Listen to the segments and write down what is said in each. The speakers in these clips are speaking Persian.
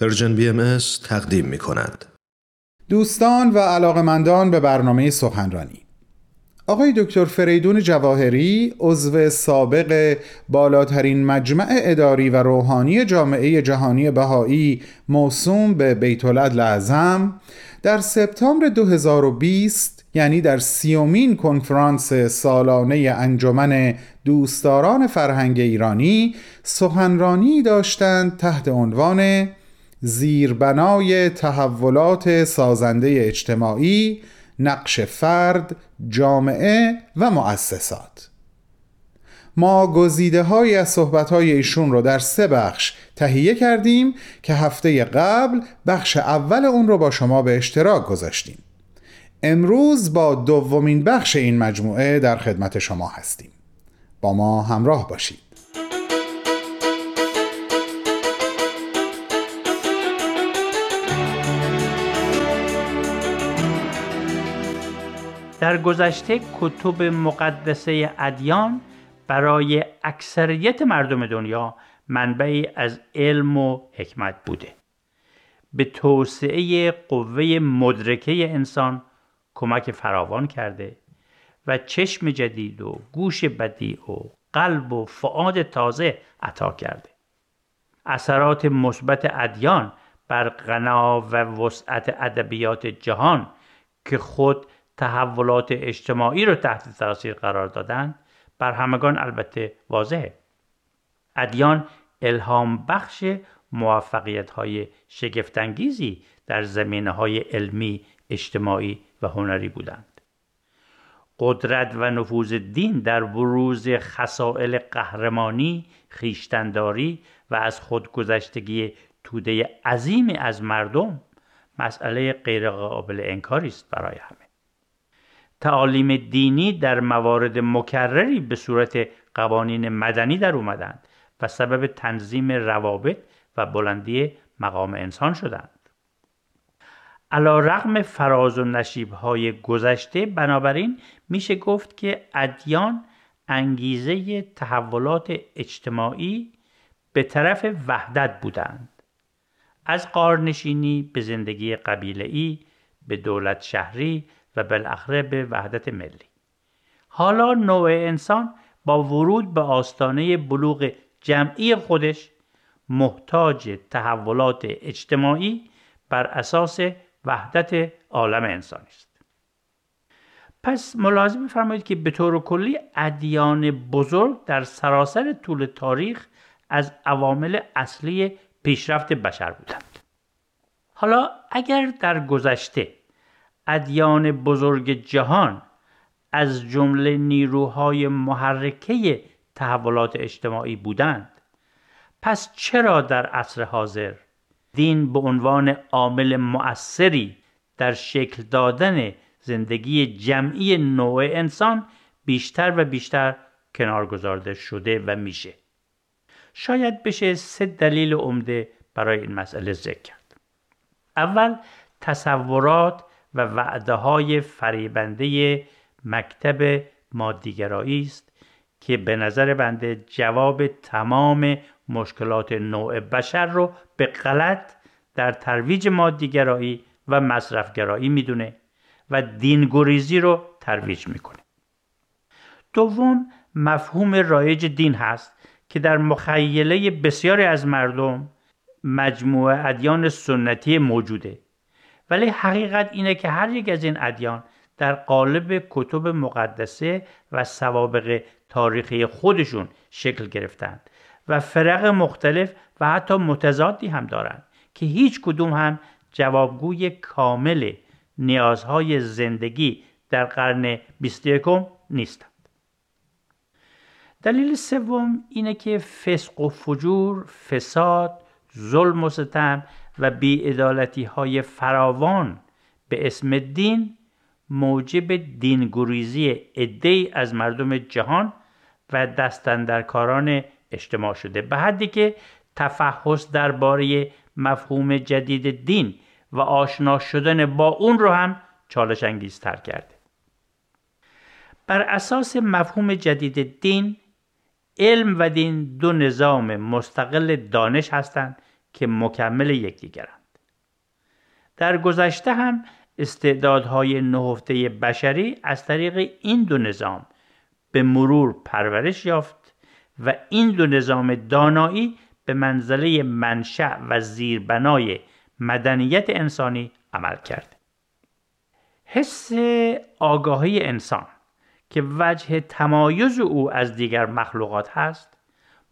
Persian BMS تقدیم می کند. دوستان و علاقمندان به برنامه سخنرانی آقای دکتر فریدون جواهری عضو سابق بالاترین مجمع اداری و روحانی جامعه جهانی بهایی موسوم به بیت اعظم در سپتامبر 2020 یعنی در سیومین کنفرانس سالانه انجمن دوستداران فرهنگ ایرانی سخنرانی داشتند تحت عنوان زیربنای تحولات سازنده اجتماعی نقش فرد، جامعه و مؤسسات. ما گزیده های از صحبت های ایشون رو در سه بخش تهیه کردیم که هفته قبل بخش اول اون رو با شما به اشتراک گذاشتیم. امروز با دومین بخش این مجموعه در خدمت شما هستیم. با ما همراه باشید. در گذشته کتب مقدسه ادیان برای اکثریت مردم دنیا منبعی از علم و حکمت بوده. به توسعه قوه مدرکه انسان کمک فراوان کرده و چشم جدید و گوش بدی و قلب و فعاد تازه عطا کرده. اثرات مثبت ادیان بر غنا و وسعت ادبیات جهان که خود تحولات اجتماعی رو تحت تاثیر قرار دادن بر همگان البته واضحه ادیان الهام بخش موفقیت های شگفتانگیزی در زمینه های علمی، اجتماعی و هنری بودند. قدرت و نفوذ دین در بروز خسائل قهرمانی، خیشتنداری و از خودگذشتگی توده عظیمی از مردم مسئله غیرقابل انکاری است برای همه. تعالیم دینی در موارد مکرری به صورت قوانین مدنی در اومدند و سبب تنظیم روابط و بلندی مقام انسان شدند. علا رغم فراز و نشیب های گذشته بنابراین میشه گفت که ادیان انگیزه تحولات اجتماعی به طرف وحدت بودند. از قارنشینی به زندگی قبیله به دولت شهری و بالاخره به وحدت ملی. حالا نوع انسان با ورود به آستانه بلوغ جمعی خودش محتاج تحولات اجتماعی بر اساس وحدت عالم انسانی است. پس ملاحظه بفرمایید که به طور کلی ادیان بزرگ در سراسر طول تاریخ از عوامل اصلی پیشرفت بشر بودند. حالا اگر در گذشته ادیان بزرگ جهان از جمله نیروهای محرکه تحولات اجتماعی بودند. پس چرا در عصر حاضر دین به عنوان عامل مؤثری در شکل دادن زندگی جمعی نوع انسان بیشتر و بیشتر کنار گذارده شده و میشه؟ شاید بشه سه دلیل عمده برای این مسئله ذکر کرد. اول تصورات و وعده های فریبنده مکتب مادیگرایی است که به نظر بنده جواب تمام مشکلات نوع بشر رو به غلط در ترویج مادیگرایی و مصرفگرایی می‌دونه و دینگریزی رو ترویج می‌کنه. دوم مفهوم رایج دین هست که در مخیله بسیاری از مردم مجموعه ادیان سنتی موجوده. ولی حقیقت اینه که هر یک از این ادیان در قالب کتب مقدسه و سوابق تاریخی خودشون شکل گرفتند و فرق مختلف و حتی متضادی هم دارند که هیچ کدوم هم جوابگوی کامل نیازهای زندگی در قرن 21 نیستند. دلیل سوم اینه که فسق و فجور، فساد، ظلم و ستم و بیعدالتی های فراوان به اسم دین موجب دینگریزی عده از مردم جهان و دستندرکاران اجتماع شده. به حدی که تفحص درباره مفهوم جدید دین و آشنا شدن با اون رو هم چالش انگیزتر کرده. بر اساس مفهوم جدید دین علم و دین دو نظام مستقل دانش هستند که مکمل یکدیگرند در گذشته هم استعدادهای نهفته بشری از طریق این دو نظام به مرور پرورش یافت و این دو نظام دانایی به منزله منشأ و زیربنای مدنیت انسانی عمل کرد. حس آگاهی انسان که وجه تمایز او از دیگر مخلوقات هست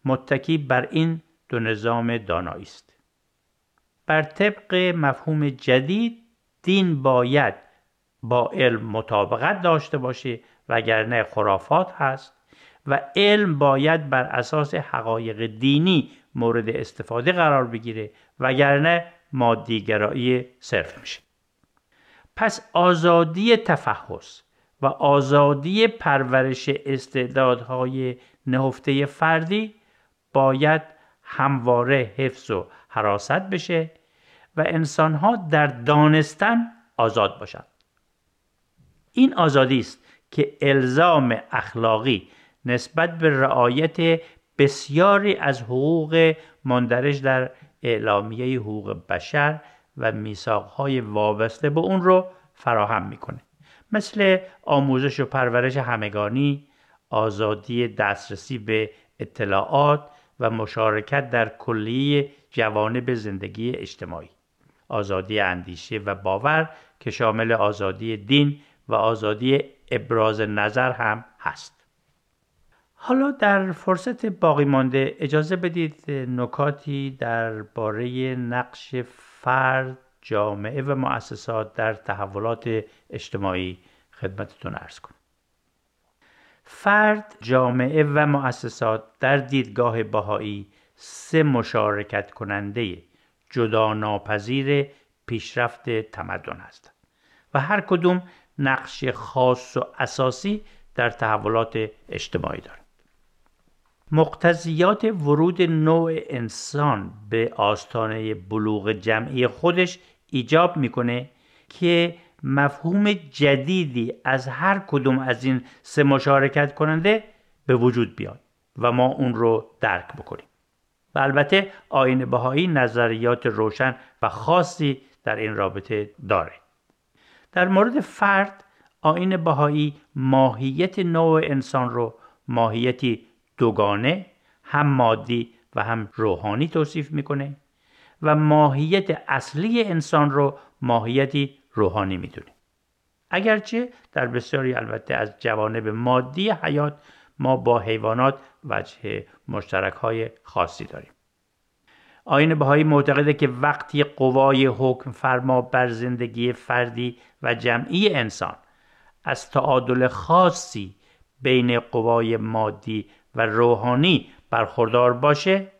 متکی بر این دو نظام دانایی است بر طبق مفهوم جدید دین باید با علم مطابقت داشته باشه وگرنه خرافات هست و علم باید بر اساس حقایق دینی مورد استفاده قرار بگیره وگرنه مادیگرایی صرف میشه. پس آزادی تفحص و آزادی پرورش استعدادهای نهفته فردی باید همواره حفظ و حراست بشه. و انسانها در دانستن آزاد باشند. این آزادی است که الزام اخلاقی نسبت به رعایت بسیاری از حقوق مندرج در اعلامیه حقوق بشر و میثاقهای وابسته به اون رو فراهم می‌کنه. مثل آموزش و پرورش همگانی آزادی دسترسی به اطلاعات و مشارکت در کلیه جوانب زندگی اجتماعی. آزادی اندیشه و باور که شامل آزادی دین و آزادی ابراز نظر هم هست. حالا در فرصت باقی مانده اجازه بدید نکاتی درباره نقش فرد جامعه و مؤسسات در تحولات اجتماعی خدمتتون ارز کنم. فرد جامعه و مؤسسات در دیدگاه بهایی سه مشارکت کننده جدا ناپذیر پیشرفت تمدن هستند و هر کدوم نقش خاص و اساسی در تحولات اجتماعی دارند. مقتضیات ورود نوع انسان به آستانه بلوغ جمعی خودش ایجاب می‌کنه که مفهوم جدیدی از هر کدوم از این سه مشارکت کننده به وجود بیاد و ما اون رو درک بکنیم. و البته آین بهایی نظریات روشن و خاصی در این رابطه داره. در مورد فرد آین بهایی ماهیت نوع انسان رو ماهیتی دوگانه هم مادی و هم روحانی توصیف می‌کنه و ماهیت اصلی انسان رو ماهیتی روحانی می‌دونه. اگرچه در بسیاری البته از جوانب مادی حیات ما با حیوانات وجه مشترک های خاصی داریم. آین بهایی معتقده که وقتی قوای حکم فرما بر زندگی فردی و جمعی انسان از تعادل خاصی بین قوای مادی و روحانی برخوردار باشه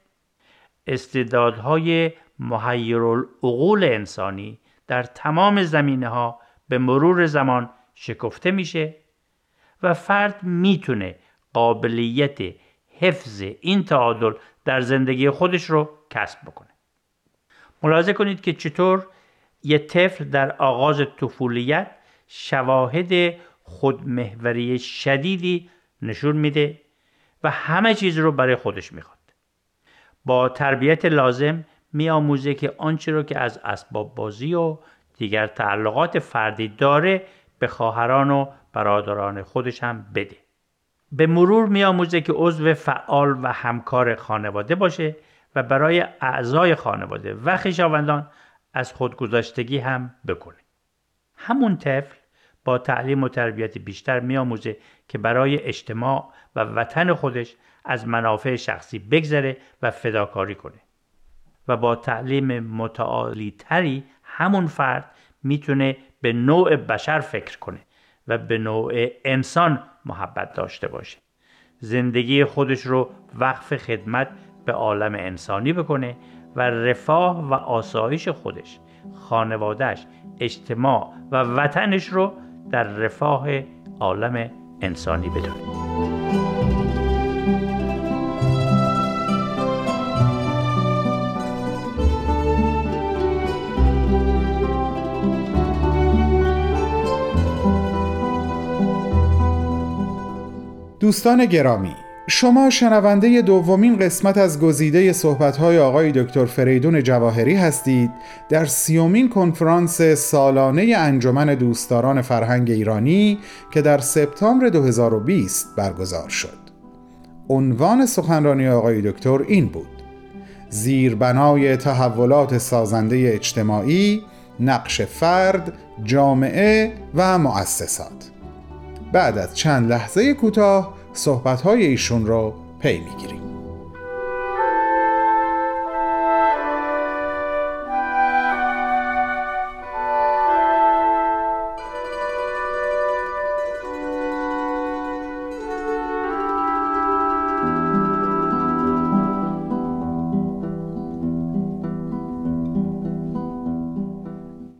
استعدادهای محیرالعقول انسانی در تمام زمینه ها به مرور زمان شکفته میشه و فرد می‌تونه قابلیت حفظ این تعادل در زندگی خودش رو کسب بکنه. ملاحظه کنید که چطور یه طفل در آغاز طفولیت شواهد خودمهوری شدیدی نشون میده و همه چیز رو برای خودش می‌خواد. با تربیت لازم میآموزه که آنچه رو که از اسباب بازی و دیگر تعلقات فردی داره به خواهران و برادران خودش هم بده. به مرور میآموزه که عضو فعال و همکار خانواده باشه و برای اعضای خانواده و خویشاوندان از خودگذاشتگی هم بکنه. همون طفل با تعلیم و تربیت بیشتر میآموزه که برای اجتماع و وطن خودش از منافع شخصی بگذره و فداکاری کنه. و با تعلیم متعالی تری همون فرد می‌تونه به نوع بشر فکر کنه. و به نوع انسان محبت داشته باشه. زندگی خودش رو وقف خدمت به عالم انسانی بکنه و رفاه و آسایش خودش خانوادهش اجتماع و وطنش رو در رفاه عالم انسانی بدونه. دوستان گرامی شما شنونده دومین قسمت از گزیده صحبت‌های آقای دکتر فریدون جواهری هستید در سیومین کنفرانس سالانه انجمن دوستداران فرهنگ ایرانی که در سپتامبر 2020 برگزار شد. عنوان سخنرانی آقای دکتر این بود: زیربنای تحولات سازنده اجتماعی، نقش فرد، جامعه و مؤسسات. بعد از چند لحظه کوتاه صحبتهای ایشون رو پی می‌گیریم.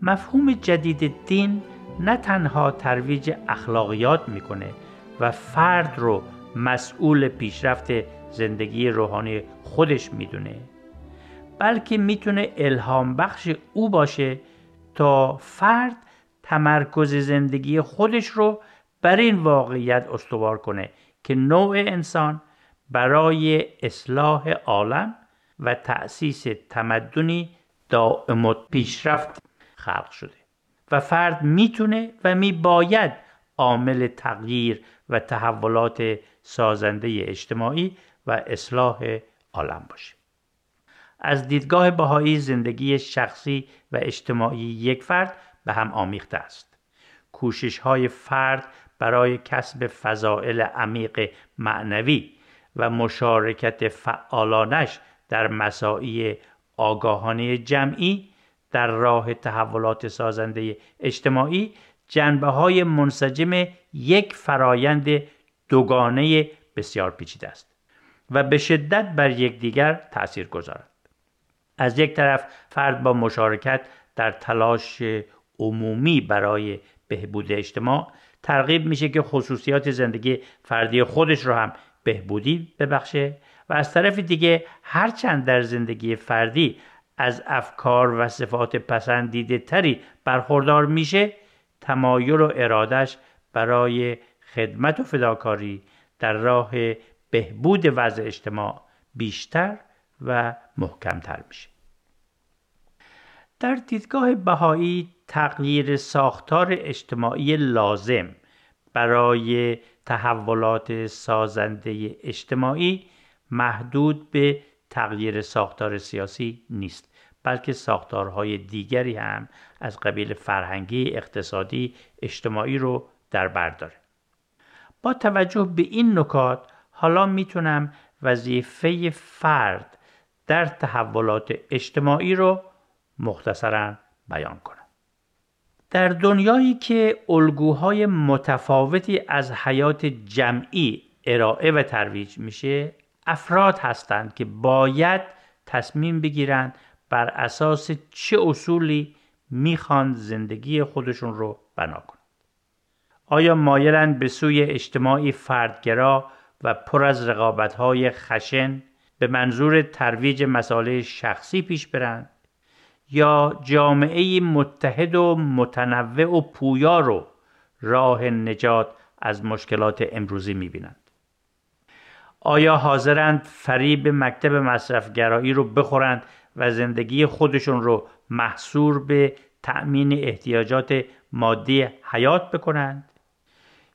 مفهوم جدید دین نه تنها ترویج اخلاقیات می‌کنه و فرد رو مسئول پیشرفت زندگی روحانی خودش می‌دونه بلکه می‌تونه الهام بخش او باشه تا فرد تمرکز زندگی خودش رو بر این واقعیت استوار کنه که نوع انسان برای اصلاح عالم و تأسیس تمدنی دائم پیشرفت خلق شده. و فرد می‌تونه و میباید عامل تغییر و تحولات سازنده اجتماعی و اصلاح عالم باشه. از دیدگاه بهایی زندگی شخصی و اجتماعی یک فرد به هم آمیخته است. کوشش های فرد برای کسب فضائل عمیق معنوی و مشارکت فعالانش در مساعی آگاهانه جمعی در راه تحولات سازنده اجتماعی جنبه های منسجم یک فرایند دوگانه بسیار پیچیده است و به شدت بر یکدیگر تأثیر گذارد. از یک طرف فرد با مشارکت در تلاش عمومی برای بهبود اجتماع ترغیب میشه که خصوصیات زندگی فردی خودش رو هم بهبودی ببخشه و از طرف دیگه هرچند در زندگی فردی از افکار و صفات پسندیده تری برخوردار میشه تمایل و ارادش برای خدمت و فداکاری در راه بهبود وضع اجتماع بیشتر و محکمتر میشه. در دیدگاه بهایی تغییر ساختار اجتماعی لازم برای تحولات سازنده اجتماعی محدود به تغییر ساختار سیاسی نیست بلکه ساختارهای دیگری هم از قبیل فرهنگی اقتصادی اجتماعی رو در بر داره. با توجه به این نکات حالا می‌تونم وظیفه فرد در تحولات اجتماعی رو مختصرا بیان کنم. در دنیایی که الگوهای متفاوتی از حیات جمعی ارائه و ترویج میشه افراد هستند که باید تصمیم بگیرند بر اساس چه اصولی می‌خوان زندگی خودشون رو بنا کنند. آیا مایلند به سوی اجتماعی فردگرا و پر از رقابتهای خشن به منظور ترویج مسائل شخصی پیش برند یا جامعه متحد و متنوع و پویا رو راه نجات از مشکلات امروزی می‌بینند؟ آیا حاضرند فریب مکتب مصرفگرایی رو بخورند و زندگی خودشون رو محصور به تأمین احتیاجات مادی حیات بکنند؟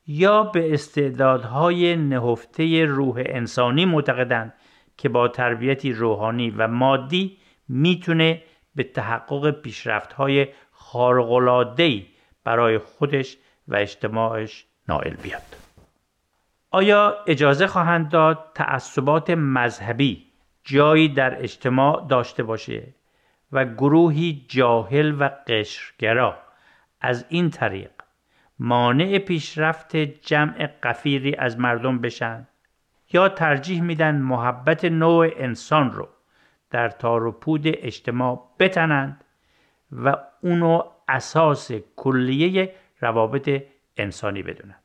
یا به استعدادهای نهفته روح انسانی معتقدند که با تربیتی روحانی و مادی می‌تونه به تحقق پیشرفتهای خارق‌العاده‌ای برای خودش و اجتماعش نائل بیاد؟ آیا اجازه خواهند داد تعصبات مذهبی جایی در اجتماع داشته باشه و گروهی جاهل و قشرگرا از این طریق مانع پیشرفت جمع قفیری از مردم بشن یا ترجیح میدن محبت نوع انسان رو در تار و پود اجتماع بتنند و اونو اساس کلیه روابط انسانی بدونند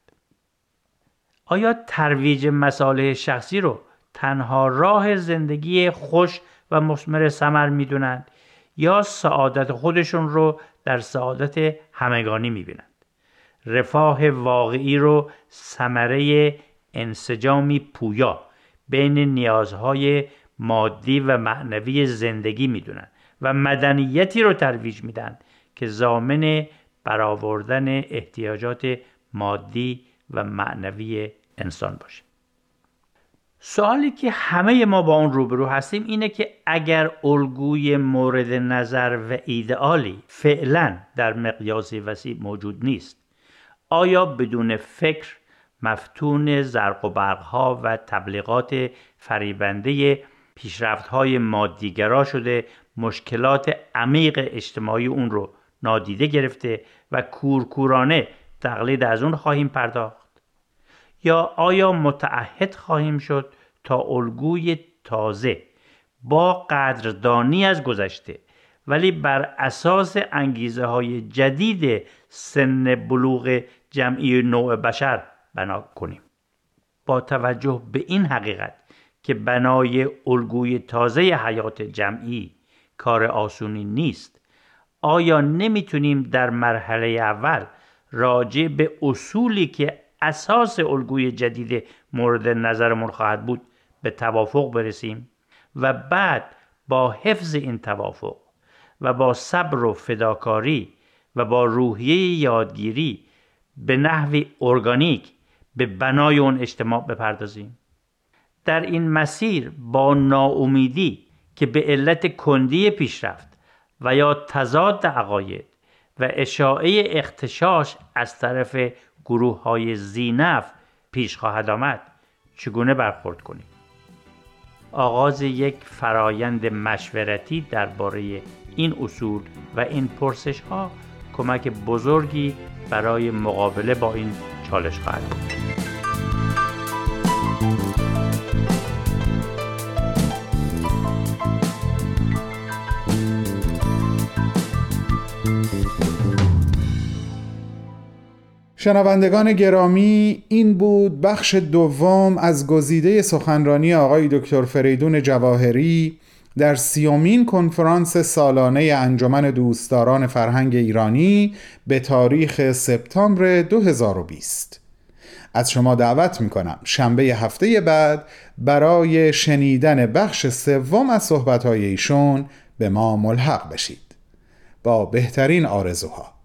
آیا ترویج مسائل شخصی رو تنها راه زندگی خوش و مثمر ثمر می‌دونند یا سعادت خودشون رو در سعادت همگانی می‌بینند؟ رفاه واقعی رو ثمره انسجامی پویا بین نیازهای مادی و معنوی زندگی می‌دونن و مدنیتی رو ترویج میدن که زامن برآوردن احتیاجات مادی و معنوی انسان باشه. سوالی که همه ما با اون روبرو هستیم اینه که اگر الگوی مورد نظر و ایدئالی فعلا در مقیاسی وسیع موجود نیست آیا بدون فکر مفتون زرق و برقها و تبلیغات فریبنده پیشرفتهای مادیگرا شده مشکلات عمیق اجتماعی اون رو نادیده گرفته و کورکورانه تقلید از اون خواهیم پرداخت؟ یا آیا متعهد خواهیم شد تا الگوی تازه با قدردانی از گذشته ولی بر اساس انگیزه های جدید سن بلوغ جمعی نوع بشر بنا کنیم؟ با توجه به این حقیقت که بنای الگوی تازه حیات جمعی کار آسونی نیست آیا نمی‌تونیم در مرحله اول راجع به اصولی که اساس الگوی جدید مورد نظرمون خواهد بود. به توافق برسیم و بعد با حفظ این توافق و با صبر و فداکاری و با روحیه یادگیری به نحوی ارگانیک به بنای اون اجتماع بپردازیم. در این مسیر با ناامیدی که به علت کندی پیشرفت و یا تضاد عقاید و اشاعه اختشاش از طرف گروه های زینف پیش خواهد آمد. چگونه برخورد کنیم؟ آغاز یک فرایند مشورتی درباره این اصول و این پرسش ها کمک بزرگی برای مقابله با این چالش خواهد بود. شنوندگان گرامی این بود بخش دوم از گزیده سخنرانی آقای دکتر فریدون جواهری در سیومین کنفرانس سالانه انجمن دوستداران فرهنگ ایرانی به تاریخ سپتامبر 2020 از شما دعوت می کنم شنبه هفته بعد برای شنیدن بخش سوم از صحبتهای ایشون به ما ملحق بشید. با بهترین آرزوها.